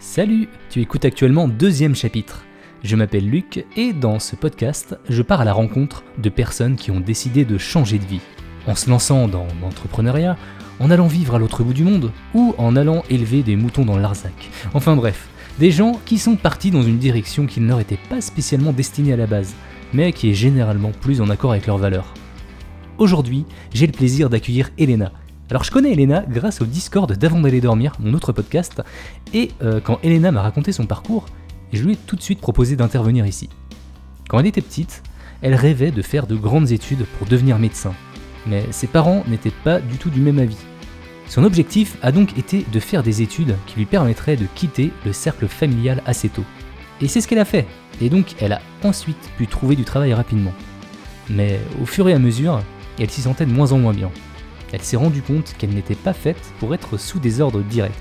Salut, tu écoutes actuellement deuxième chapitre. Je m'appelle Luc et dans ce podcast, je pars à la rencontre de personnes qui ont décidé de changer de vie. En se lançant dans l'entrepreneuriat, en allant vivre à l'autre bout du monde ou en allant élever des moutons dans l'Arzac. Enfin bref, des gens qui sont partis dans une direction qui ne leur était pas spécialement destinée à la base, mais qui est généralement plus en accord avec leurs valeurs. Aujourd'hui, j'ai le plaisir d'accueillir Elena, alors je connais Elena grâce au Discord d'Avant d'aller dormir, mon autre podcast, et euh, quand Elena m'a raconté son parcours, je lui ai tout de suite proposé d'intervenir ici. Quand elle était petite, elle rêvait de faire de grandes études pour devenir médecin, mais ses parents n'étaient pas du tout du même avis. Son objectif a donc été de faire des études qui lui permettraient de quitter le cercle familial assez tôt. Et c'est ce qu'elle a fait, et donc elle a ensuite pu trouver du travail rapidement. Mais au fur et à mesure, elle s'y sentait de moins en moins bien elle s'est rendue compte qu'elle n'était pas faite pour être sous des ordres directs.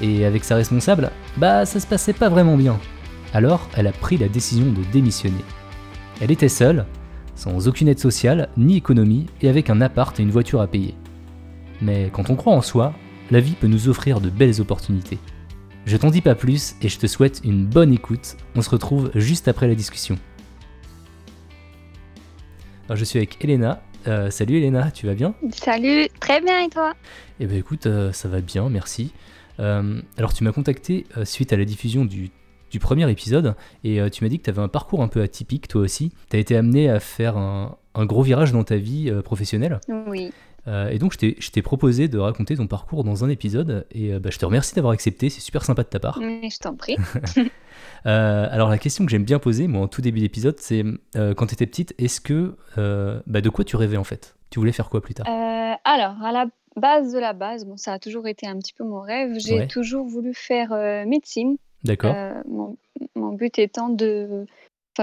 Et avec sa responsable, bah ça se passait pas vraiment bien. Alors elle a pris la décision de démissionner. Elle était seule, sans aucune aide sociale, ni économie, et avec un appart et une voiture à payer. Mais quand on croit en soi, la vie peut nous offrir de belles opportunités. Je t'en dis pas plus et je te souhaite une bonne écoute. On se retrouve juste après la discussion. Alors je suis avec Elena, euh, salut Elena, tu vas bien? Salut, très bien et toi? Eh ben écoute, euh, ça va bien, merci. Euh, alors tu m'as contacté suite à la diffusion du, premier épisode et tu m'as dit que tu avais un parcours un peu atypique toi aussi. Tu as été amené à faire un, un, gros virage dans ta vie professionnelle. Oui. Et donc je t'ai proposé de raconter ton parcours dans un épisode et bah, je te remercie d'avoir accepté, c'est super sympa de ta part. je t'en prie. Euh, alors la question que j'aime bien poser, moi en tout début d'épisode, c'est quand tu étais petite, est-ce que bah, de quoi tu rêvais en fait? Tu voulais faire quoi plus tard? Alors à la base de la base, bon ça a toujours été un petit peu mon rêve. J'ai toujours voulu faire médecine. D'accord. Mon, mon, but étant de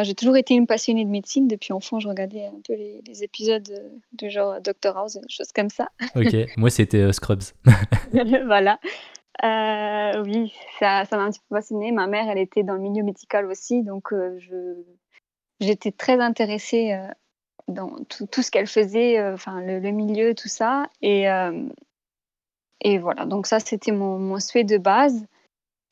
j'ai toujours été une passionnée de médecine. Depuis enfant, je regardais un peu les, épisodes de, genre Doctor House, des choses comme ça. Ok, moi c'était euh, Scrubs. voilà. Euh, oui, ça, ça m'a un petit peu fascinée. Ma mère, elle était dans le milieu médical aussi, donc euh, j'étais très intéressée dans tout, ce qu'elle faisait, enfin le, milieu, tout ça. Et, voilà, donc ça c'était mon, mon souhait de base.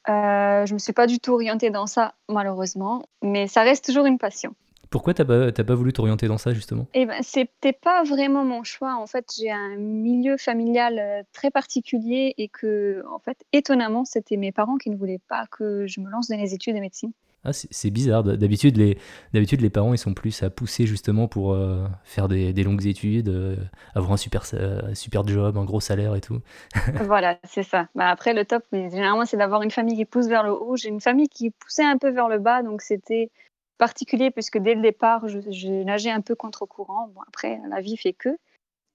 Euh, je me suis pas du tout orientée dans ça, malheureusement, mais ça reste toujours une passion. Pourquoi t'as pas, pas voulu t'orienter dans ça, justement? Eh ben, c'était pas vraiment mon choix. En fait, j'ai un milieu familial euh, très particulier et que, en fait, étonnamment, c'était mes parents qui ne voulaient pas que je me lance dans les études de médecine. Ah, c'est bizarre. D'habitude, les, d'habitude, les parents, ils sont plus à pousser justement pour euh, faire des, longues études, euh, avoir un super, euh, super job, un gros salaire et tout. voilà, c'est ça. Bah, après, le top, généralement, c'est d'avoir une famille qui pousse vers le haut. J'ai une famille qui poussait un peu vers le bas, donc c'était particulier puisque dès le départ, j'ai nagé un peu contre courant. Bon, après, la vie fait que.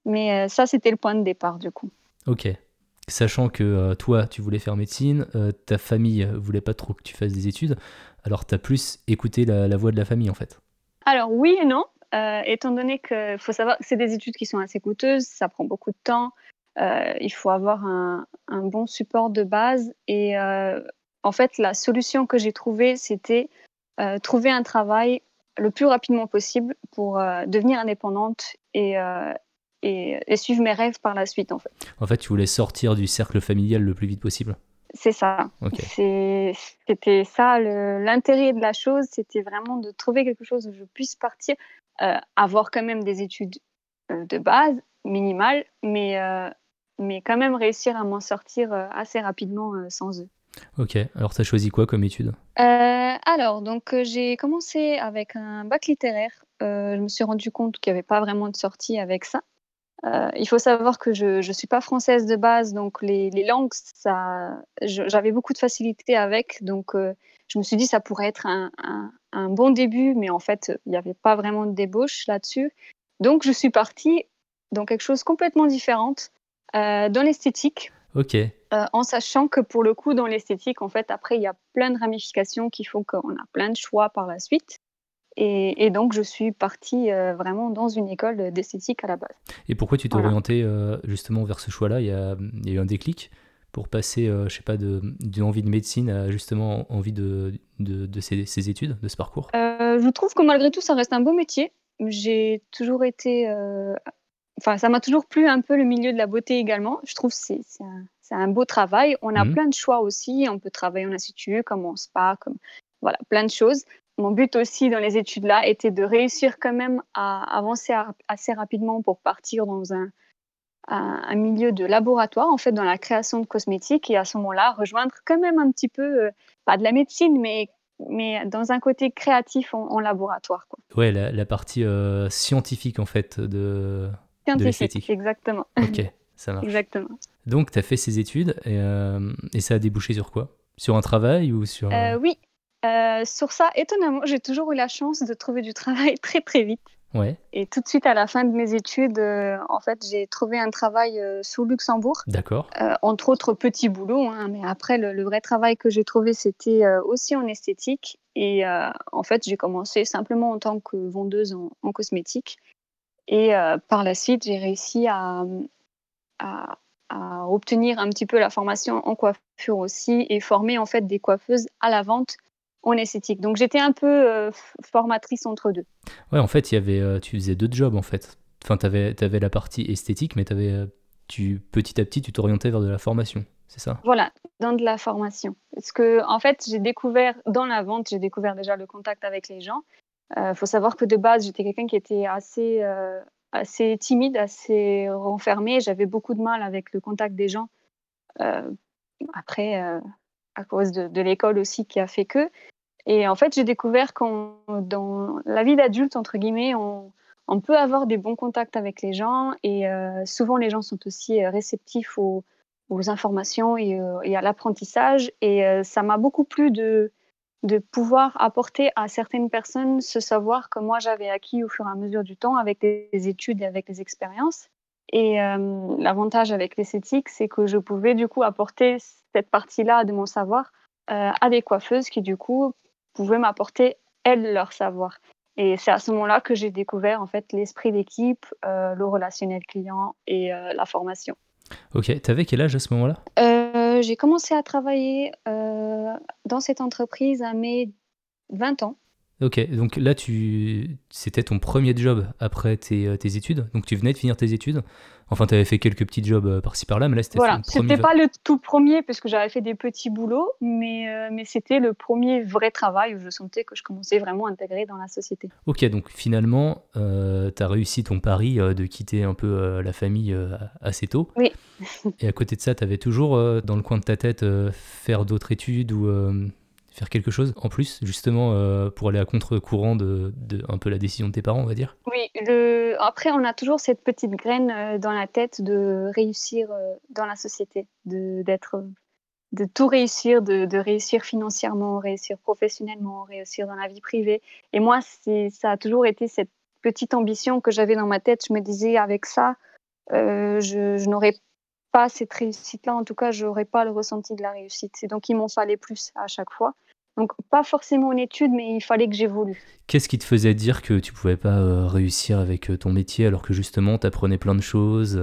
Mais ça, c'était le point de départ, du coup. Ok sachant que euh, toi, tu voulais faire médecine, euh, ta famille voulait pas trop que tu fasses des études, alors tu as plus écouté la, voix de la famille en fait. Alors oui et non, euh, étant donné qu'il faut savoir que c'est des études qui sont assez coûteuses, ça prend beaucoup de temps, il faut avoir un, bon support de base et en fait la solution que j'ai trouvée c'était trouver un travail le plus rapidement possible pour devenir indépendante et, et, suivre mes rêves par la suite en fait. En fait, tu voulais sortir du cercle familial le plus vite possible C'est ça. C'était ça l'intérêt de la chose, c'était vraiment de trouver quelque chose où je puisse partir, euh, avoir quand même des études euh, de base, minimales, mais, euh, mais quand même réussir à m'en sortir assez rapidement sans eux. Ok, alors tu as choisi quoi comme étude? Alors, donc j'ai commencé avec un bac littéraire. je me suis rendu compte qu'il n'y avait pas vraiment de sortie avec ça. Euh, il faut savoir que je ne suis pas française de base, donc les, langues, j'avais beaucoup de facilité avec. Donc, euh, je me suis dit ça pourrait être un, bon début, mais en fait, il n'y avait pas vraiment de débauche là-dessus. Donc, je suis partie dans quelque chose complètement différent, euh, dans l'esthétique. Ok. en sachant que pour le coup, dans l'esthétique, en fait, après, il y a plein de ramifications qui font qu'on a plein de choix par la suite. Et, donc, je suis partie euh, vraiment dans une école d'esthétique à la base. Et pourquoi tu t'es orientée euh, justement vers ce choix-là? Il, y a eu un déclic pour passer, euh, je sais pas, d'une envie de médecine à justement envie de, de, ces, études, de ce parcours? Je trouve que malgré tout, ça reste un beau métier. J'ai toujours été. Enfin, ça m'a toujours plu un peu le milieu de la beauté également. Je trouve que c'est c'est un beau travail. On a Mhm. plein de choix aussi. On peut travailler en institut, comme en spa, comme voilà, plein de choses. Mon but aussi dans les études là était de réussir quand même à avancer assez rapidement pour partir dans un, un, un milieu de laboratoire, en fait, dans la création de cosmétiques et à ce moment-là rejoindre quand même un petit peu, euh, pas de la médecine, mais mais dans un côté créatif en, en laboratoire, quoi. Ouais, la, la partie euh, scientifique en fait de. Scientifique, l'esthétique. exactement. Ok, ça marche. exactement. Donc, tu as fait ces études et, euh, et ça a débouché sur quoi? Sur un travail ou sur. Euh, oui, Euh, sur ça, étonnamment, j'ai toujours eu la chance de trouver du travail très très vite. Ouais, Et tout de suite à la fin de mes études, euh, en fait, j'ai trouvé un travail euh, sous Luxembourg, d'accord. euh, entre autres petits boulots. hein, mais après, le, le vrai travail que j'ai trouvé, c'était aussi en esthétique. Et en fait, j'ai commencé simplement en tant que vendeuse en, en cosmétique. Et euh, par la suite, j'ai réussi à, à, à obtenir un petit peu la formation en coiffure aussi et former en fait des coiffeuses à la vente en esthétique. Donc j'étais un peu euh, formatrice entre deux. Ouais, en fait, il y avait, euh, tu faisais deux jobs en fait. Enfin, tu avais, la partie esthétique, mais avais, euh, tu, petit à petit, tu t'orientais vers de la formation, c'est ça? Voilà, dans de la formation. Parce que en fait, j'ai découvert dans la vente, j'ai découvert déjà le contact avec les gens. Il faut savoir que de base, j'étais quelqu'un qui était assez, euh, assez timide, assez renfermé. J'avais beaucoup de mal avec le contact des gens. Euh, après, euh, à cause de, l'école aussi qui a fait que. Et en fait, j'ai découvert qu'en dans la vie d'adulte, entre guillemets, on, peut avoir des bons contacts avec les gens et euh, souvent les gens sont aussi euh, réceptifs aux, informations et, euh, à l'apprentissage. Et euh, ça m'a beaucoup plu de, de pouvoir apporter à certaines personnes ce savoir que moi j'avais acquis au fur et à mesure du temps avec les études et avec les expériences. Et euh, l'avantage avec l'esthétique, c'est que je pouvais du coup apporter cette partie-là de mon savoir euh, à des coiffeuses qui du coup pouvaient m'apporter elles leur savoir. Et c'est à ce moment-là que j'ai découvert en fait l'esprit d'équipe, euh, le relationnel client et la formation. Ok, t'avais quel âge à ce moment-là? J'ai commencé à travailler euh, dans cette entreprise à mes 20 ans. Ok, donc là, tu... c'était ton premier job après tes, euh, tes études. Donc tu venais de finir tes études. Enfin, tu avais fait quelques petits jobs euh, par-ci par-là, mais là, c'était Voilà, ton premier c'était pas le tout premier parce que j'avais fait des petits boulots, mais, euh, mais c'était le premier vrai travail où je sentais que je commençais vraiment à intégrer dans la société. Ok, donc finalement, euh, tu as réussi ton pari euh, de quitter un peu la famille assez tôt. Oui. Et à côté de ça, tu avais toujours dans le coin de ta tête faire d'autres études ou faire quelque chose en plus, justement euh, pour aller à contre-courant de, un peu la décision de tes parents, on va dire? Oui, le... après, on a toujours cette petite graine euh, dans la tête de réussir euh, dans la société, de, d'être, de tout réussir, de, réussir financièrement, réussir professionnellement, réussir dans la vie privée. Et moi, c'est, ça a toujours été cette petite ambition que j'avais dans ma tête. Je me disais, avec ça, je, n'aurais pas cette réussite-là. En tout cas, je n'aurais pas le ressenti de la réussite. Et donc, il m'en fallait plus à chaque fois. Donc, pas forcément en études, mais il fallait que j'évolue. Qu'est-ce qui te faisait dire que tu pouvais pas euh, réussir avec euh, ton métier alors que justement tu apprenais plein de choses,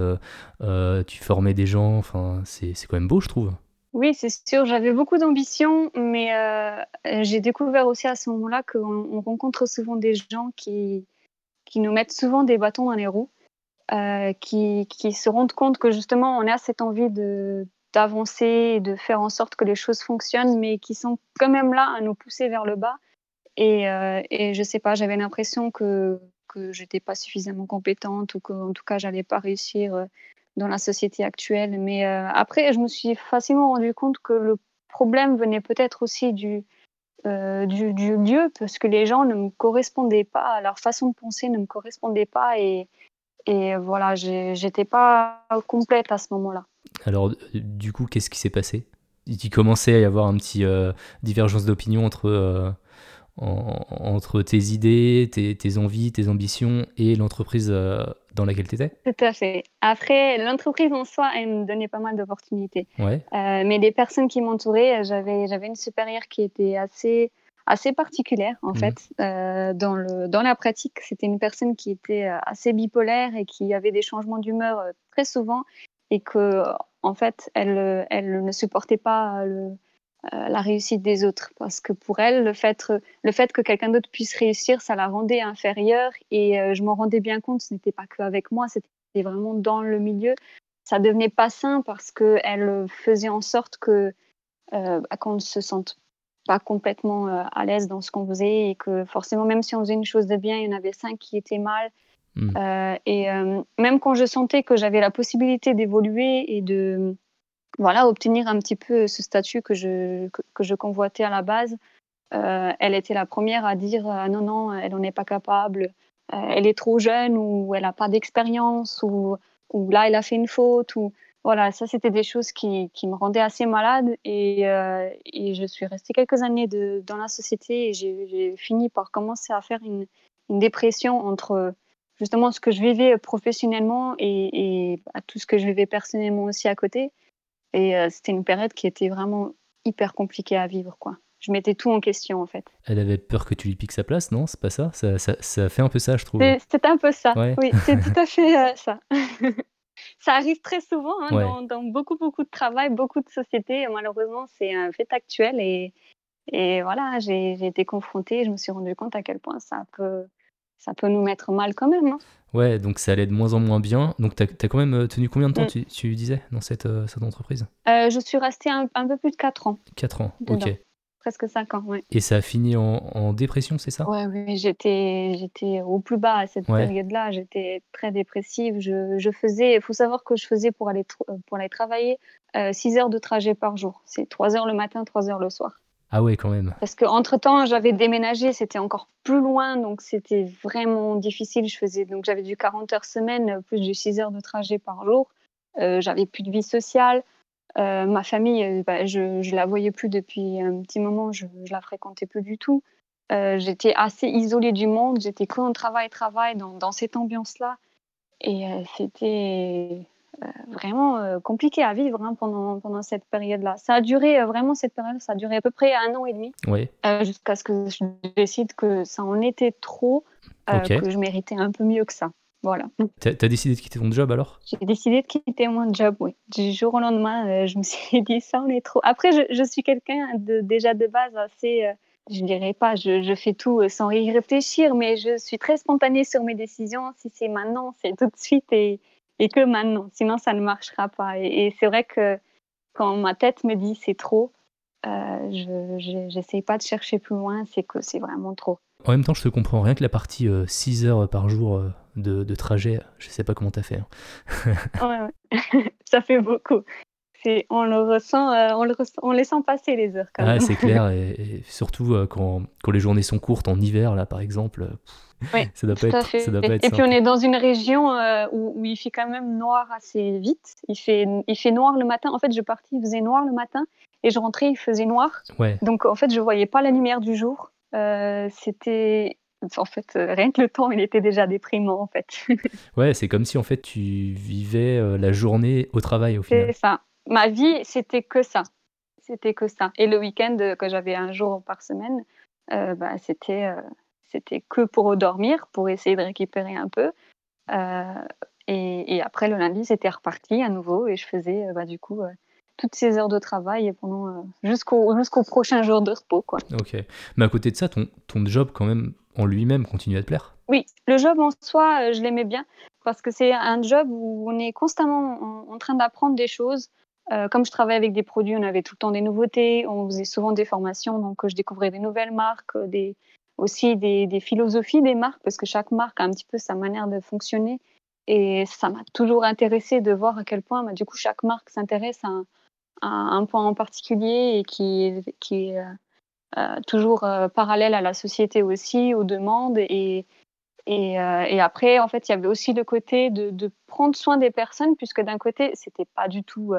euh, tu formais des gens, enfin c'est c'est quand même beau je trouve. Oui, c'est sûr, j'avais beaucoup d'ambition, mais euh, j'ai découvert aussi à ce moment-là qu'on on rencontre souvent des gens qui, qui nous mettent souvent des bâtons dans les roues, euh, qui, qui se rendent compte que justement on a cette envie de d'avancer et de faire en sorte que les choses fonctionnent, mais qui sont quand même là à nous pousser vers le bas. Et, euh, et je sais pas, j'avais l'impression que que j'étais pas suffisamment compétente ou qu'en tout cas j'allais pas réussir euh, dans la société actuelle. Mais euh, après, je me suis facilement rendu compte que le problème venait peut-être aussi du, euh, du, du lieu, parce que les gens ne me correspondaient pas, leur façon de penser ne me correspondait pas, et, et voilà, j'étais pas complète à ce moment-là. Alors du coup qu'est-ce qui s'est passé? Il commençait à y avoir un petit euh, divergence d'opinion entre, euh, en- entre tes idées, tes, tes envies, tes ambitions et l'entreprise euh, dans laquelle tu étais Tout à fait. Après, l'entreprise en soi, elle me donnait pas mal d'opportunités. Ouais, mais les personnes qui m'entouraient, j'avais, j'avais une supérieure qui était assez, assez particulière, en Mhm. fait, euh, dans, le, dans la pratique. C'était une personne qui était assez bipolaire et qui avait des changements d'humeur euh, très souvent et que, en fait, elle, euh, elle ne supportait pas le, euh, la réussite des autres parce que pour elle, le fait, le fait que quelqu'un d'autre puisse réussir, ça la rendait inférieure et euh, je m'en rendais bien compte, ce n'était pas qu'avec moi, c'était vraiment dans le milieu ça devenait pas sain parce qu'elle faisait en sorte que bah, qu'on ne se sente pas complètement à l'aise dans ce qu'on faisait et que forcément, même si on faisait une chose de bien, il y en avait cinq qui étaient mal. Mmh. et même quand je sentais que j'avais la possibilité d'évoluer et de voilà, obtenir un petit peu ce statut que je, que, je convoitais à la base, elle était la première à dire non, non, elle n'en est pas capable, elle est trop jeune ou elle n'a pas d'expérience ou, là, elle a fait une faute. Ou, voilà, ça, c'était des choses qui, qui, me rendaient assez malade et, et je suis restée quelques années dans la société et j'ai fini par commencer à faire une, une dépression entre justement ce que je vivais professionnellement et, et tout ce que je vivais personnellement aussi à côté. Et euh, c'était une période qui était vraiment hyper compliquée à vivre, quoi. Je mettais tout en question, en fait. Elle avait peur que tu lui piques sa place, non? C'est pas ça? Ça, ça ça, fait un peu ça, je trouve. C'était un peu ça, oui, c'est tout à fait euh, ça. ça arrive très souvent hein, dans, dans, beaucoup, beaucoup de travail, beaucoup de sociétés. Malheureusement, c'est un fait actuel et, et voilà, j'ai été confrontée, je me suis rendu compte à quel point ça peut, ça peut nous mettre mal quand même. Hein. Ouais, donc ça allait de moins en moins bien. Donc tu as, quand même euh, tenu combien de temps, mm. tu, disais, dans cette, euh, cette entreprise? Euh, Je suis restée un, peu plus de 4 ans. 4 ans, ok. Presque 5 ans, oui. Et ça a fini en, dépression, c'est ça? Ouais, Oui, j'étais au plus bas à cette période-là. J'étais très dépressive. Je, je faisais, il faut savoir que je faisais pour aller, pour aller travailler 6 heures de trajet par jour. C'est 3 heures le matin, 3 heures le soir. Ah ouais, quand même. Parce qu'entre-temps, j'avais déménagé, c'était encore plus loin, donc c'était vraiment difficile. Je faisais, donc j'avais du 40 heures semaine, plus de 6 heures de trajet par jour. Euh, j'avais plus de vie sociale. Euh, ma famille, euh, bah, je, ne la voyais plus depuis un petit moment, je, je la fréquentais plus du tout. j'étais assez isolée du monde, j'étais que en travail, travail, dans, dans cette ambiance-là. Et c'était vraiment euh, compliqué à vivre hein, pendant, pendant cette période-là. Ça a duré euh, vraiment cette période, ça a duré à peu près un an et demi, oui. jusqu'à ce que je décide que ça en était trop, que je méritais un peu mieux que ça. Voilà. T'as as décidé de quitter ton job alors? J'ai décidé de quitter mon job, oui. Du jour au lendemain, je me suis dit ça en est trop. Après, je, je suis quelqu'un de, déjà de base assez je dirais pas, je, je, fais tout sans y réfléchir, mais je suis très spontanée sur mes décisions. Si c'est maintenant, c'est tout de suite et, et que maintenant, sinon ça ne marchera pas. Et, c'est vrai que quand ma tête me dit c'est trop, euh, je n'essaye pas de chercher plus loin, c'est que c'est vraiment trop. En même temps, je te comprends rien que la partie 6 euh, heures par jour euh, de, de, trajet, je sais pas comment tu as fait. Hein. ouais, ouais. ça fait beaucoup. On le ressent, on, le ressent, on les sent passer les heures quand même. c'est clair, et, surtout quand, quand, les journées sont courtes en hiver, là par exemple, oui, ça doit pas être, ça doit pas être Et puis on est dans une région euh, où, il fait quand même noir assez vite. Il fait, il fait noir le matin. En fait, je partais, il faisait noir le matin et je rentrais, il faisait noir. Ouais. Donc en fait, je voyais pas la lumière du jour. Euh, c'était en fait rien que le temps, il était déjà déprimant en fait. ouais, c'est comme si en fait tu vivais euh, la journée au travail au final. C'est ça. Ma vie, c'était que ça. C'était que ça. Et le week-end que j'avais un jour par semaine, bah, c'était c'était que pour dormir, pour essayer de récupérer un peu. Euh, et, après, le lundi, c'était reparti à nouveau et je faisais euh, bah, du coup euh, toutes ces heures de travail pendant jusqu'au jusqu'au prochain jour de repos. Quoi. Ok. Mais à côté de ça, ton, ton job, quand même, en lui-même, continue à te plaire? Oui, le job en soi, je l'aimais bien parce que c'est un job où on est constamment en, train d'apprendre des choses. Comme je travaille avec des produits, on avait tout le temps des nouveautés, on faisait souvent des formations, donc je découvrais des nouvelles marques, des, aussi des, philosophies des marques, parce que chaque marque a un petit peu sa manière de fonctionner. Et ça m'a toujours intéressé de voir à quel point, bah, du coup, chaque marque s'intéresse à, un point en particulier et qui, est euh, euh, toujours euh, parallèle à la société aussi, aux demandes. Et, après, en fait, il y avait aussi le côté de, de prendre soin des personnes, puisque d'un côté, c'était pas du tout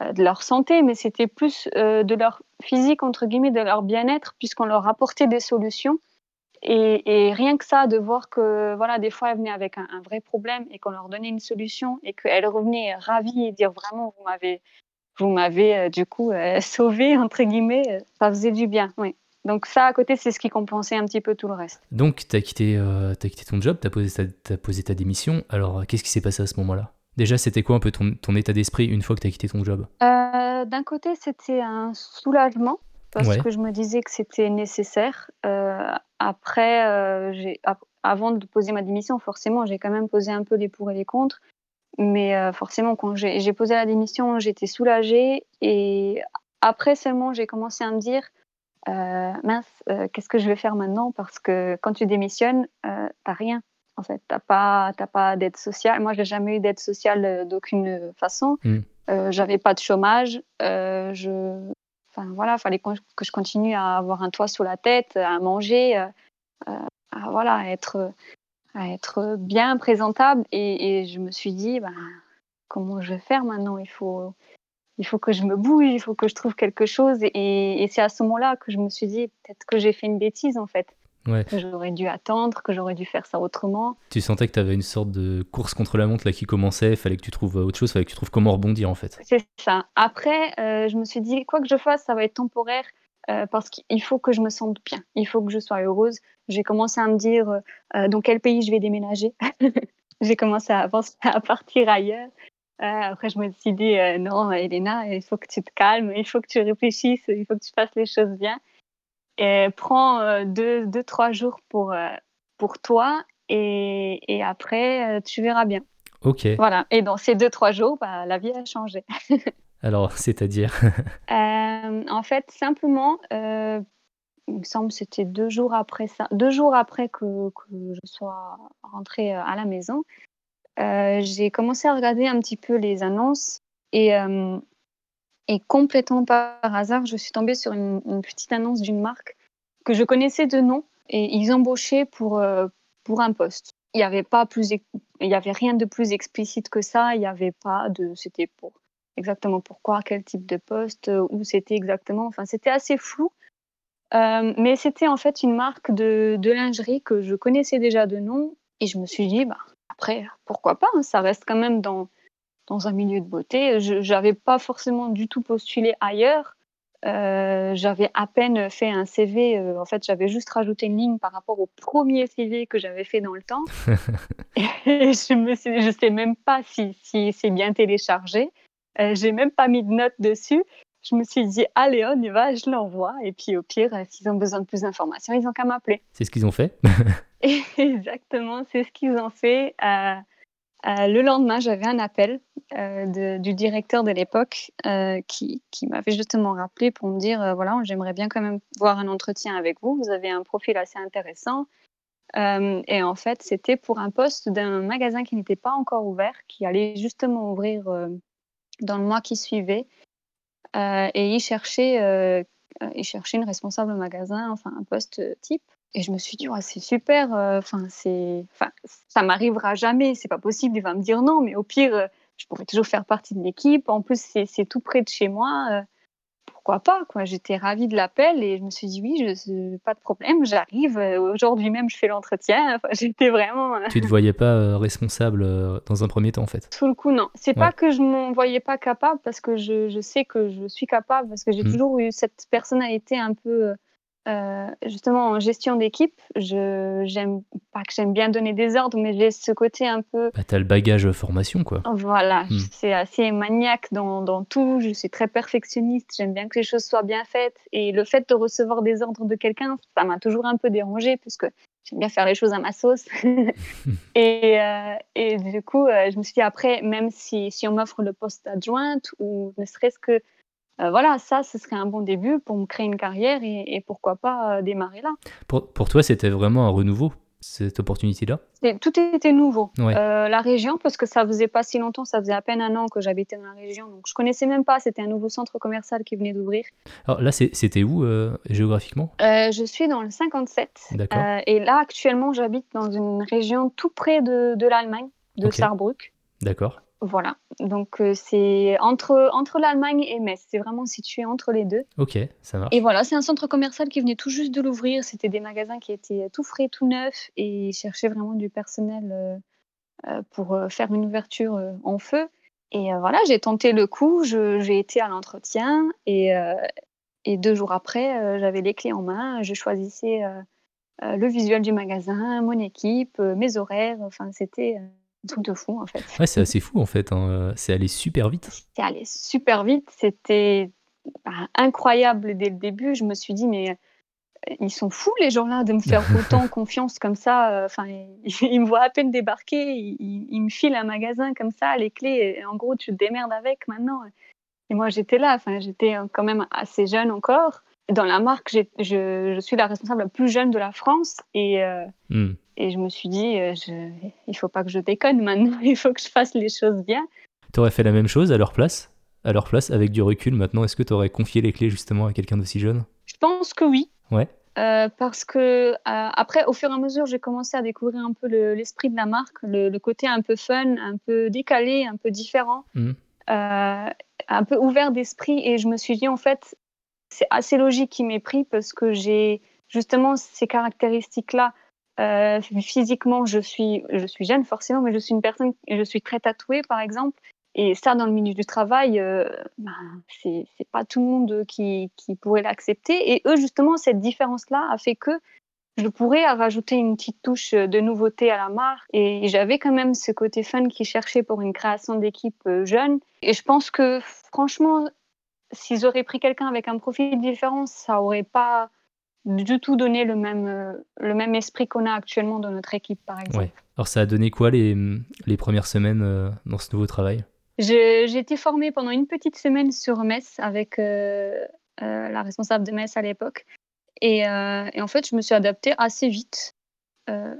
de leur santé, mais c'était plus de leur physique, entre guillemets, de leur bien-être, puisqu'on leur apportait des solutions. Et, rien que ça, de voir que voilà, des fois, elles venaient avec un, vrai problème et qu'on leur donnait une solution et qu'elles revenaient ravies et dire vraiment, vous m'avez, vous m'avez euh, du coup euh, sauvé entre guillemets, euh, ça faisait du bien. Oui. Donc ça, à côté, c'est ce qui compensait un petit peu tout le reste. Donc, tu as quitté, as quitté ton job, tu as, as posé ta démission. Alors, qu'est-ce qui s'est passé à ce moment-là? Déjà, c'était quoi un peu ton, ton état d'esprit une fois que tu as quitté ton job? D'un côté, c'était un soulagement parce que je me disais que c'était nécessaire. Euh, après, euh, avant de poser ma démission, forcément, j'ai quand même posé un peu les pour et les contre. Mais forcément, quand j'ai posé la démission, j'étais soulagée. Et après seulement, j'ai commencé à me dire, mince, qu'est-ce que je vais faire maintenant? Parce que quand tu démissionnes, t'as rien. En fait, t'as pas, pas d'aide sociale. Moi, j'ai jamais eu d'aide sociale d'aucune façon. Mmh. J'avais pas de chômage. je, enfin voilà, fallait que je continue à avoir un toit sous la tête, à manger, à voilà, être à être bien présentable. Et, je me suis dit, bah, comment je vais faire maintenant? Il faut, il faut que je me bouge, il faut que je trouve quelque chose. Et, c'est à ce moment-là que je me suis dit, peut-être que j'ai fait une bêtise en fait. Que j'aurais dû attendre, que j'aurais dû faire ça autrement. Tu sentais que tu avais une sorte de course contre la montre là qui commençait, il fallait que tu trouves autre chose, il fallait que tu trouves comment rebondir en fait. C'est ça. Après, euh, je me suis dit, quoi que je fasse, ça va être temporaire. Euh, parce qu'il faut que je me sente bien, il faut que je sois heureuse. J'ai commencé à me dire euh, dans quel pays je vais déménager. j'ai commencé à penser à partir ailleurs. Euh, après, je me suis dit non, Elena, il faut que tu te calmes, il faut que tu réfléchisses, il faut que tu fasses les choses bien. Et prends deux, deux, trois jours pour, pour toi et, et après, tu verras bien. Ok. Voilà. Et dans ces deux, trois jours, bah, la vie a changé. Alors, c'est-à-dire euh, En fait, simplement, euh, il me semble que c'était deux jours après ça, deux jours après que, que je sois rentrée euh, à la maison, j'ai commencé à regarder un petit peu les annonces et, et complètement par hasard, je suis tombée sur une, petite annonce d'une marque que je connaissais de nom et ils embauchaient pour, pour un poste. Il n'y avait avait rien de plus explicite que ça. Il n'y avait pas de, c'était pour exactement pourquoi, quel type de poste, euh, où c'était exactement. Enfin, c'était assez flou. Euh, mais c'était en fait une marque de, lingerie que je connaissais déjà de nom. Et je me suis dit, bah, après, pourquoi pas hein, Ça reste quand même dans, dans un milieu de beauté. Je n'avais pas forcément du tout postulé ailleurs. Euh, j'avais à peine fait un CV. en fait, j'avais juste rajouté une ligne par rapport au premier CV que j'avais fait dans le temps. et je suis, je sais même pas si, si c'est bien téléchargé. Euh, j'ai même pas mis de notes dessus. Je me suis dit, allez, on y va, je l'envoie. Et puis au pire, euh, s'ils ont besoin de plus d'informations, ils ont qu'à m'appeler. C'est ce qu'ils ont fait. Exactement, c'est ce qu'ils ont fait. Euh, le lendemain, j'avais un appel du directeur de l'époque qui, qui m'avait justement rappelé pour me dire voilà, j'aimerais bien quand même voir un entretien avec vous. Vous avez un profil assez intéressant. et en fait, c'était pour un poste d'un magasin qui n'était pas encore ouvert, qui allait justement ouvrir dans le mois qui suivait. Euh, et il cherchait, euh, il cherchait une responsable magasin, enfin un poste type. Et je me suis dit, c'est super, euh, enfin, c'est, enfin, ça m'arrivera jamais, c'est pas possible, il va me dire non, mais au pire, je pourrais toujours faire partie de l'équipe. En plus, c'est tout près de chez moi pourquoi pas quoi. J'étais ravie de l'appel et je me suis dit oui, je, pas de problème, j'arrive. Euh, aujourd'hui même, je fais l'entretien. j'étais vraiment. Euh, tu te voyais pas euh, responsable dans un premier temps en fait? Tout le coup, non. C'est pas que je m'en voyais pas capable parce que je, je, sais que je suis capable parce que j'ai mmh. toujours eu cette personnalité un peu euh, justement en gestion d'équipe, je j'aime pas que j'aime bien donner des ordres, mais j'ai ce côté un peu. Bah, t'as le bagage formation quoi. Voilà, hmm. c'est assez maniaque dans, dans, tout. Je suis très perfectionniste. J'aime bien que les choses soient bien faites. Et le fait de recevoir des ordres de quelqu'un, ça m'a toujours un peu dérangé puisque j'aime bien faire les choses à ma sauce. et, euh, et, du coup, euh, je me suis dit après, même si, si on m'offre le poste adjointe ou ne serait-ce que euh, voilà, ça, ce serait un bon début pour me créer une carrière et, pourquoi pas euh, démarrer là. Pour, pour toi, c'était vraiment un renouveau cette opportunité-là? Tout était nouveau. Euh, la région, parce que ça faisait pas si longtemps, ça faisait à peine un an que j'habitais dans la région, donc je connaissais même pas. C'était un nouveau centre commercial qui venait d'ouvrir. Alors là, c'était où géographiquement? Je suis dans le 57. D'accord. et là, actuellement, j'habite dans une région tout près de, de l'Allemagne, de Saarbrück. D'accord. Voilà, donc euh, c'est entre, entre l'Allemagne et Metz, c'est vraiment situé entre les deux. Ok, ça marche. Et voilà, c'est un centre commercial qui venait tout juste de l'ouvrir, c'était des magasins qui étaient tout frais, tout neufs, et ils cherchaient vraiment du personnel euh, euh, pour faire une ouverture en feu. Et voilà, j'ai tenté le coup, j'ai été à l'entretien, et, et, deux jours après, j'avais les clés en main, je choisissais le visuel du magasin, mon équipe, mes horaires, enfin c'était truc de fou en fait. Ouais, c'est assez fou en fait. Hein. C'est allé super vite. C'est allé super vite. C'était bah, incroyable dès le début. Je me suis dit, mais ils sont fous les gens-là de me faire autant confiance comme ça. Enfin, ils, me voient à peine débarquer, ils, me filent un magasin comme ça, les clés. en gros, tu te démerdes avec maintenant. Et moi, j'étais là. Enfin, j'étais quand même assez jeune encore. Dans la marque, je, je, suis la responsable la plus jeune de la France et hmm. Et je me suis dit, je, il faut pas que je déconne maintenant. Il faut que je fasse les choses bien. Tu aurais fait la même chose à leur place à leur place avec du recul maintenant Est-ce que tu aurais confié les clés justement à quelqu'un d'aussi jeune? Je pense que oui. Ouais. Euh, parce que euh, après, au fur et à mesure, j'ai commencé à découvrir un peu l'esprit de la marque, le, côté un peu fun, un peu décalé, un peu différent, mmh. euh, un peu ouvert d'esprit. Et je me suis dit, en fait, c'est assez logique qu'il m'ait pris parce que j'ai justement ces caractéristiques-là. Physiquement, je suis, je suis jeune forcément, mais je suis une personne, je suis très tatouée par exemple, et ça, dans le milieu du travail, euh, ben, c'est pas tout le monde qui, qui pourrait l'accepter. Et eux, justement, cette différence-là a fait que je pourrais rajouter une petite touche de nouveauté à la marque. Et j'avais quand même ce côté fun qui cherchait pour une création d'équipe euh, jeune. Et je pense que, franchement, s'ils auraient pris quelqu'un avec un profil différent, ça aurait pas du tout donné le même, euh, le même esprit qu'on a actuellement dans notre équipe, par exemple. Ouais. Alors, ça a donné quoi les, les premières semaines dans ce nouveau travail? J'ai été formée pendant une petite semaine sur Metz avec euh, euh, la responsable de Metz à l'époque. Et, euh, et, en fait, je me suis adaptée assez vite à,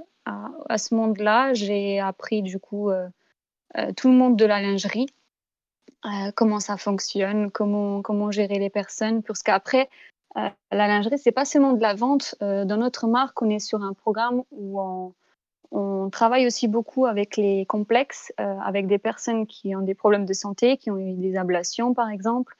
à, ce monde-là. J'ai appris du coup tout le monde de la lingerie, comment ça fonctionne, comment, comment gérer les personnes. Parce qu'après, la lingerie, c'est pas seulement de la vente. dans notre marque, on est sur un programme où on on travaille aussi beaucoup avec les complexes, euh, avec des personnes qui ont des problèmes de santé, qui ont eu des ablations par exemple.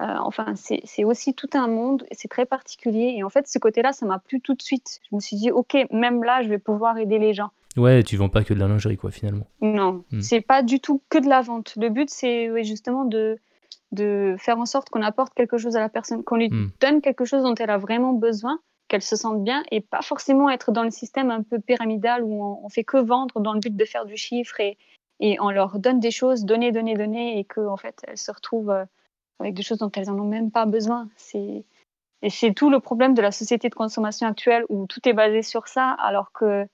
Euh, enfin, c'est aussi tout un monde, c'est très particulier. Et en fait, ce côté-là, ça m'a plu tout de suite. Je me suis dit, OK, même là, je vais pouvoir aider les gens. Ouais, tu vends pas que de la lingerie, quoi, finalement. Non, hmm. c'est pas du tout que de la vente. Le but, c'est justement de, de faire en sorte qu'on apporte quelque chose à la personne, qu'on lui hmm. donne quelque chose dont elle a vraiment besoin qu'elles se sentent bien et pas forcément être dans le système un peu pyramidal où on, fait que vendre dans le but de faire du chiffre et, et on leur donne des choses, donner, donner, donner et que en fait elles se retrouvent euh, avec des choses dont elles n'en ont même pas besoin. C'est et c'est tout le problème de la société de consommation actuelle où tout est basé sur ça alors que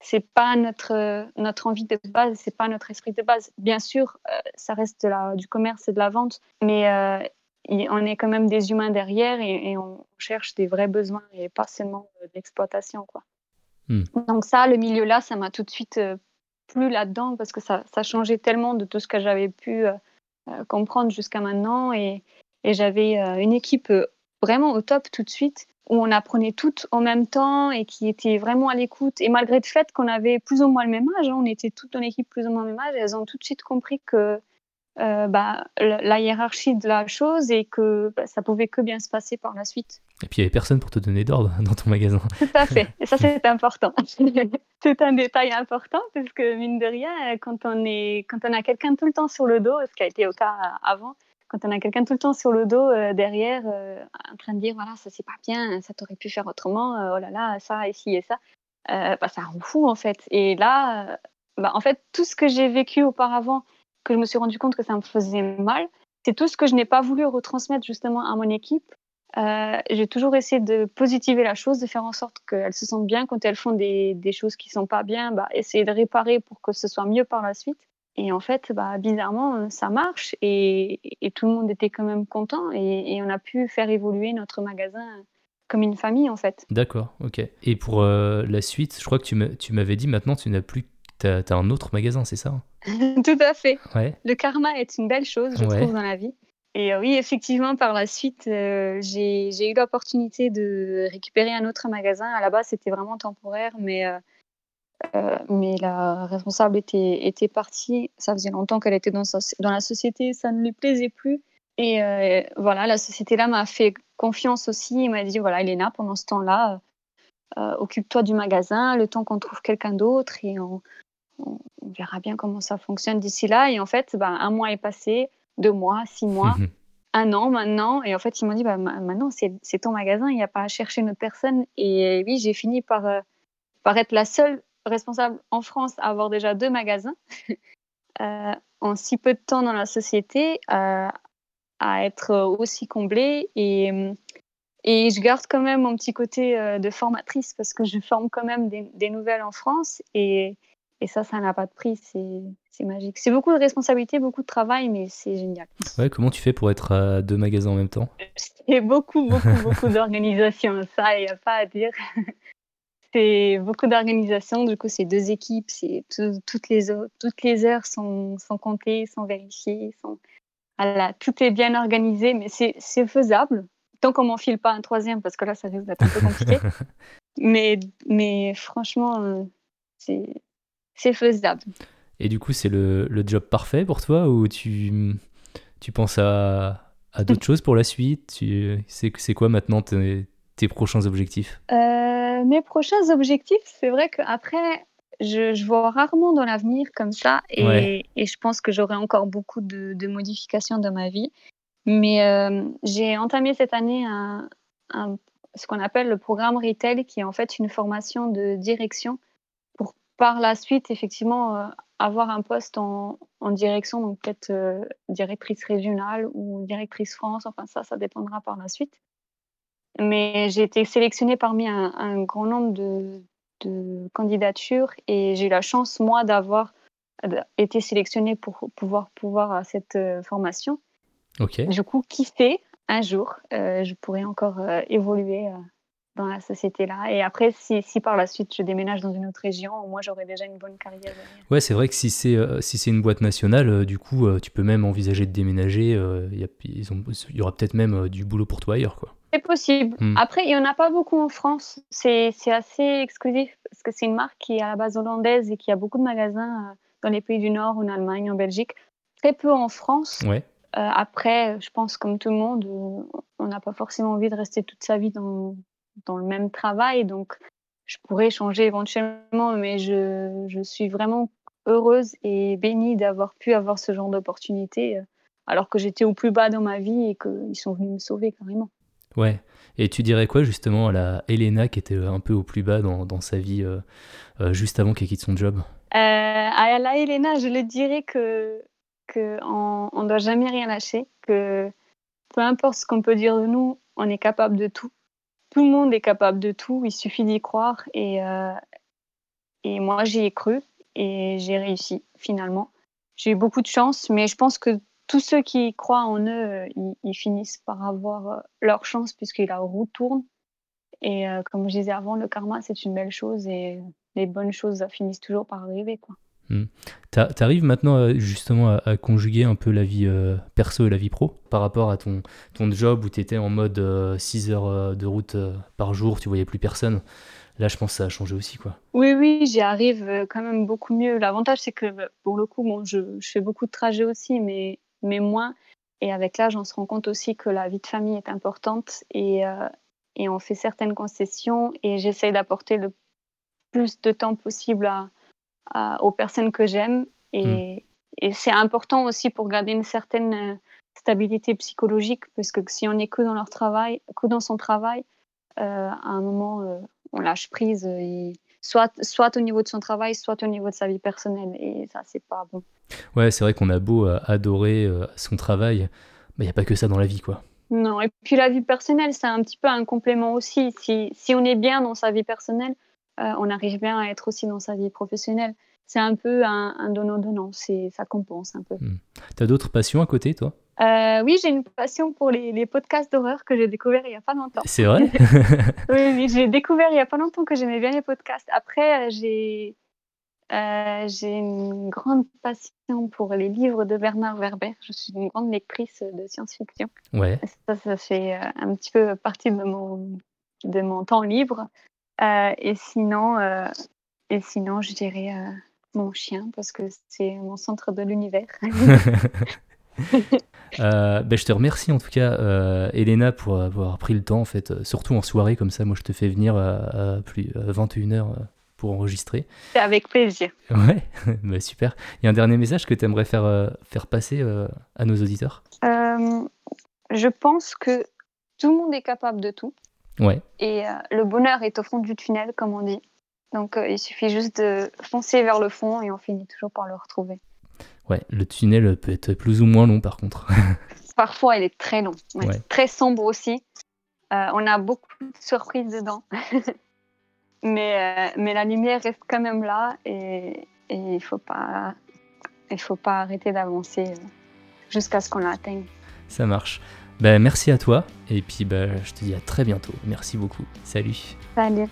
c'est pas notre notre envie de base, c'est pas notre esprit de base. Bien sûr, euh, ça reste de la, du commerce et de la vente, mais euh, on est quand même des humains derrière et, on cherche des vrais besoins et pas seulement de l'exploitation. Quoi. Hmm. Donc ça, le milieu-là, ça m'a tout de suite euh, plu là-dedans parce que ça, ça changeait tellement de tout ce que j'avais pu euh, euh, comprendre jusqu'à maintenant. Et, j'avais une équipe vraiment au top tout de suite où on apprenait toutes en même temps et qui était vraiment à l'écoute. Et malgré le fait qu'on avait plus ou moins le même âge, hein, on était toutes en équipe plus ou moins le même âge, elles ont tout de suite compris que euh, bah, la hiérarchie de la chose et que bah, ça pouvait que bien se passer par la suite. Et puis il n'y avait personne pour te donner d'ordre dans ton magasin. Tout à fait, et ça c'est important. c'est un détail important parce que mine de rien, quand on, est, quand on a quelqu'un tout le temps sur le dos, ce qui a été au cas avant, quand on a quelqu'un tout le temps sur le dos euh, derrière, euh, en train de dire voilà, ça c'est pas bien, ça t'aurait pu faire autrement, oh là là, ça, ici et ça, bah, ça rend fou en fait. Et là, bah, en fait, tout ce que j'ai vécu auparavant, que je me suis rendu compte que ça me faisait mal. C'est tout ce que je n'ai pas voulu retransmettre justement à mon équipe. Euh, j'ai toujours essayé de positiver la chose, de faire en sorte qu'elles se sentent bien quand elles font des, des choses qui sont pas bien, bah, essayer de réparer pour que ce soit mieux par la suite. Et en fait, bah, bizarrement, ça marche et, et, tout le monde était quand même content et, et, on a pu faire évoluer notre magasin comme une famille en fait. D'accord, ok. Et pour euh, la suite, je crois que tu m'avais dit maintenant tu n'as plus tu as, un autre magasin, c'est ça Tout à fait. Le karma est une belle chose, je trouve, dans la vie. Et euh, oui, effectivement, par la suite, euh, j'ai eu l'opportunité de récupérer un autre magasin. À la base, c'était vraiment temporaire, mais, euh, mais la responsable était, était partie. Ça faisait longtemps qu'elle était dans, dans la société, ça ne lui plaisait plus. Et voilà, la société-là m'a fait confiance aussi. Il m'a dit voilà, Elena, pendant ce temps-là, occupe-toi du magasin, le temps qu'on trouve quelqu'un d'autre et on, on, verra bien comment ça fonctionne d'ici là. Et en fait, bah, un mois est passé, deux mois, six mois, un an maintenant. Et en fait, ils m'ont dit, bah, maintenant, c'est ton magasin, il n'y a pas à chercher une autre personne. Et oui, j'ai fini par, euh, par être la seule responsable en France à avoir déjà deux magasins. Euh, en si peu de temps dans la société, euh, à être aussi comblée. Et, Et je garde quand même mon petit côté de formatrice parce que je forme quand même des, nouvelles en France. Et, et ça, ça n'a pas de prix. C'est magique. C'est beaucoup de responsabilités, beaucoup de travail, mais c'est génial. Ouais, comment tu fais pour être à deux magasins en même temps? C'est beaucoup, beaucoup, beaucoup d'organisation. Ça, il n'y a pas à dire. C'est beaucoup d'organisation. Du coup, c'est deux équipes. C'est toutes les toutes les heures sont, sont comptées, sont vérifiées, sont voilà, tout est bien organisé, mais c'est faisable. Tant qu'on m'en file pas un troisième, parce que là, ça risque d'être un peu compliqué. mais, mais franchement, euh, c'est faisable. Et du coup, c'est le, le, job parfait pour toi ou tu, tu penses à, à d'autres choses pour la suite? C'est quoi maintenant tes, tes prochains objectifs? Euh, Mes prochains objectifs, c'est vrai qu'après, je, je, vois rarement dans l'avenir comme ça et, et, je pense que j'aurai encore beaucoup de, de, modifications dans ma vie. Mais euh, j'ai entamé cette année un, un, ce qu'on appelle le programme Retail, qui est en fait une formation de direction pour par la suite, effectivement, euh, avoir un poste en, en direction, donc peut-être euh, directrice régionale ou directrice France, enfin ça, ça dépendra par la suite. Mais j'ai été sélectionnée parmi un, un grand nombre de, de, candidatures et j'ai eu la chance, moi, d'avoir été sélectionnée pour pouvoir pouvoir à cette formation. Du coup, qui sait, un jour, euh, je pourrais encore euh, évoluer euh, dans la société-là. Et après, si, si, par la suite je déménage dans une autre région, moi j'aurai déjà une bonne carrière. Ouais, c'est vrai que si c'est si c'est une boîte nationale, du coup, tu peux même envisager de déménager. Il y, y, aura peut-être même du boulot pour toi ailleurs, quoi. C'est possible. Hmm. Après, il n'y en a pas beaucoup en France. C'est assez exclusif parce que c'est une marque qui est à la base hollandaise et qui a beaucoup de magasins dans les pays du Nord, en Allemagne, en Belgique. Très peu en France. Ouais. Euh, après, je pense comme tout le monde, on n'a pas forcément envie de rester toute sa vie dans, dans le même travail. Donc, je pourrais changer éventuellement, mais je, je suis vraiment heureuse et bénie d'avoir pu avoir ce genre d'opportunité euh, alors que j'étais au plus bas dans ma vie et qu'ils sont venus me sauver carrément. Ouais. Et tu dirais quoi justement à la Elena qui était un peu au plus bas dans, dans sa vie euh, juste avant qu'elle quitte son job? Euh, À la Elena, je le dirais que qu'on ne doit jamais rien lâcher, que peu importe ce qu'on peut dire de nous, on est capable de tout. Tout le monde est capable de tout, il suffit d'y croire. Et, euh, et moi, j'y ai cru et j'ai réussi finalement. J'ai eu beaucoup de chance, mais je pense que tous ceux qui croient en eux, ils, finissent par avoir euh, leur chance puisque la roue tourne. Et euh, comme je disais avant, le karma, c'est une belle chose et les bonnes choses finissent toujours par arriver. Quoi. Hmm. Tu arrives maintenant justement à, conjuguer un peu la vie euh, perso et la vie pro par rapport à ton, ton job où tu étais en mode 6 euh, heures euh, de route par jour, tu voyais plus personne. Là, je pense que ça a changé aussi. quoi. Oui, oui, j'y arrive quand même beaucoup mieux. L'avantage, c'est que pour le coup, bon, je, je, fais beaucoup de trajets aussi, mais, mais moins. Et avec l'âge, on se rend compte aussi que la vie de famille est importante et, et on fait certaines concessions et j'essaye d'apporter le plus de temps possible à, aux personnes que j'aime. Et, hmm. et c'est important aussi pour garder une certaine euh, stabilité psychologique, parce que si on est que dans leur travail, que dans son travail, euh, à un moment, euh, on lâche prise, et soit, soit au niveau de son travail, soit au niveau de sa vie personnelle. Et ça, c'est pas bon. Ouais, c'est vrai qu'on a beau adorer son travail, il n'y a pas que ça dans la vie, quoi. Non, et puis la vie personnelle, c'est un petit peu un complément aussi. Si, si on est bien dans sa vie personnelle, euh, on arrive bien à être aussi dans sa vie professionnelle. C'est un peu un, donnant-donnant, ça compense un peu. Hmm. Tu as d'autres passions à côté, toi? Euh, oui, j'ai une passion pour les, podcasts d'horreur que j'ai découvert il n'y a pas longtemps. C'est vrai Oui, j'ai découvert il n'y a pas longtemps que j'aimais bien les podcasts. Après, euh, j'ai j'ai une grande passion pour les livres de Bernard Werber. Je suis une grande lectrice de science-fiction. Ouais. Ça, ça fait un petit peu partie de mon, de mon temps libre. Euh, et sinon, euh, et sinon, je dirais euh, mon chien parce que c'est mon centre de l'univers. ben, je te remercie en tout cas, euh, Elena, pour avoir pris le temps, en fait, surtout en soirée comme ça. Moi, je te fais venir à, plus, 21h pour enregistrer. Avec plaisir. Ouais, bah, super. Il y a un dernier message que tu aimerais faire, faire passer à nos auditeurs? Je pense que tout le monde est capable de tout. Ouais. Et euh, le bonheur est au fond du tunnel, comme on dit. Donc euh, il suffit juste de foncer vers le fond et on finit toujours par le retrouver. Ouais, le tunnel peut être plus ou moins long par contre. Parfois, il est très long, très sombre aussi. on a beaucoup de surprises dedans. mais, mais la lumière reste quand même là et, il ne faut, pas, faut pas arrêter d'avancer jusqu'à ce qu'on l'atteigne. Ça marche. Ben, merci à toi et puis ben, je te dis à très bientôt. Merci beaucoup. Salut. Salut.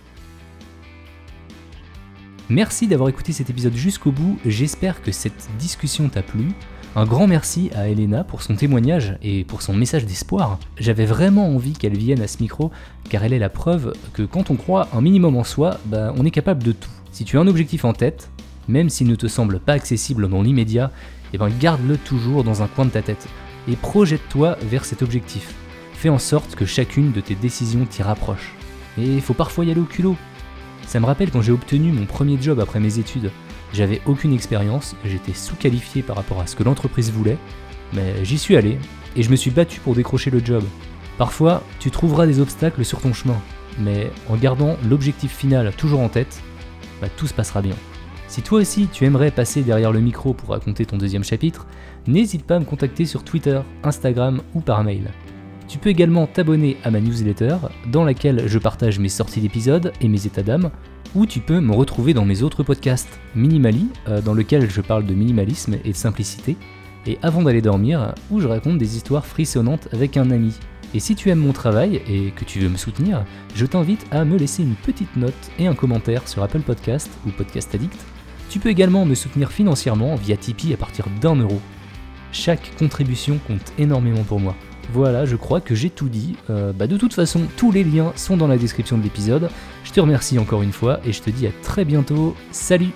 Merci d'avoir écouté cet épisode jusqu'au bout, j'espère que cette discussion t'a plu. Un grand merci à Elena pour son témoignage et pour son message d'espoir. J'avais vraiment envie qu'elle vienne à ce micro car elle est la preuve que quand on croit un minimum en soi, bah, on est capable de tout. Si tu as un objectif en tête, même s'il ne te semble pas accessible dans l'immédiat, eh ben garde-le toujours dans un coin de ta tête et projette-toi vers cet objectif. Fais en sorte que chacune de tes décisions t'y rapproche. Et il faut parfois y aller au culot, ça me rappelle quand j'ai obtenu mon premier job après mes études. J'avais aucune expérience, j'étais sous-qualifié par rapport à ce que l'entreprise voulait, mais j'y suis allé et je me suis battu pour décrocher le job. Parfois, tu trouveras des obstacles sur ton chemin, mais en gardant l'objectif final toujours en tête, bah, tout se passera bien. Si toi aussi tu aimerais passer derrière le micro pour raconter ton deuxième chapitre, n'hésite pas à me contacter sur Twitter, Instagram ou par mail. Tu peux également t'abonner à ma newsletter, dans laquelle je partage mes sorties d'épisodes et mes états d'âme, ou tu peux me retrouver dans mes autres podcasts Minimali, euh, dans lequel je parle de minimalisme et de simplicité, et Avant d'aller dormir, où je raconte des histoires frissonnantes avec un ami. Et si tu aimes mon travail et que tu veux me soutenir, je t'invite à me laisser une petite note et un commentaire sur Apple Podcast ou Podcast Addict. Tu peux également me soutenir financièrement via Tipeee à partir d'un euro. Chaque contribution compte énormément pour moi. Voilà, je crois que j'ai tout dit. Euh, bah de toute façon, tous les liens sont dans la description de l'épisode. Je te remercie encore une fois et je te dis à très bientôt. Salut